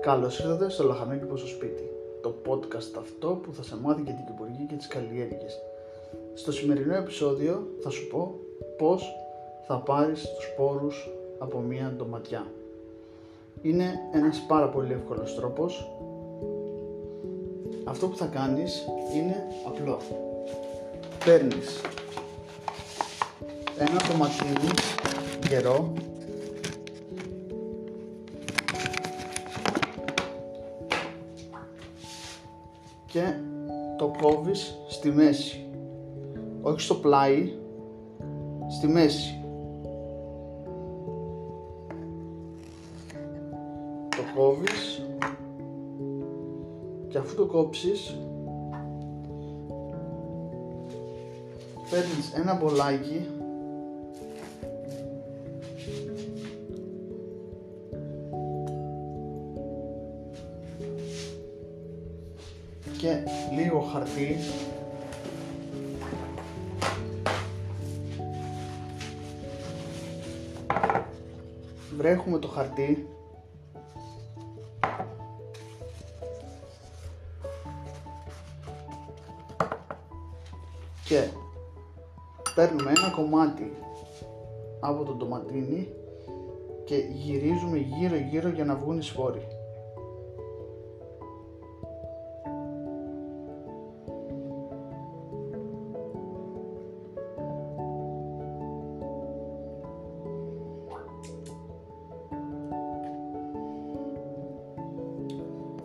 Καλώς ήρθατε στο Λαχανόκηπο στο σπίτι, το podcast αυτό που θα σε μάθει για την κυπουργή και τις καλλιέργειες. Στο σημερινό επεισόδιο θα σου πω πώς θα πάρεις τους σπόρους από μία ντοματιά. Είναι ένας πάρα πολύ εύκολος τρόπος. Αυτό που θα κάνεις είναι απλό. Παίρνεις ένα ντοματίνι γερό και το κόβεις στη μέση. Όχι στο πλάι στη μέση. Το κόβεις και αφού το κόψεις παίρνεις ένα μπολάκι και λίγο χαρτί βρέχουμε το χαρτί και παίρνουμε ένα κομμάτι από το ντοματίνι και γυρίζουμε γύρω γύρω για να βγουν οι σφόροι.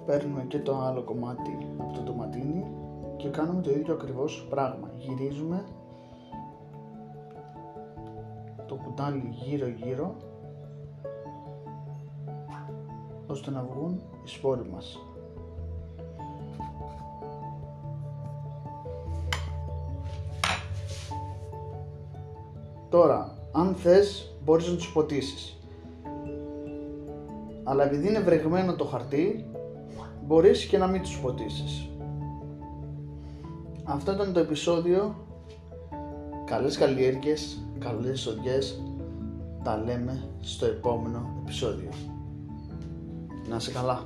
Παίρνουμε και το άλλο κομμάτι από το ντοματίνι και κάνουμε το ίδιο ακριβώς πράγμα. Γυρίζουμε το κουτάλι γύρω γύρω ώστε να βγουν οι σπόροι μας. Τώρα, αν θες μπορείς να τους ποτίσεις. Αλλά επειδή είναι βρεγμένο το χαρτί, μπορείς και να μην τους ποτίσεις. Αυτό ήταν το επεισόδιο. Καλές καλλιέργειες, καλές οδειές. Τα λέμε στο επόμενο επεισόδιο. Να σε καλά.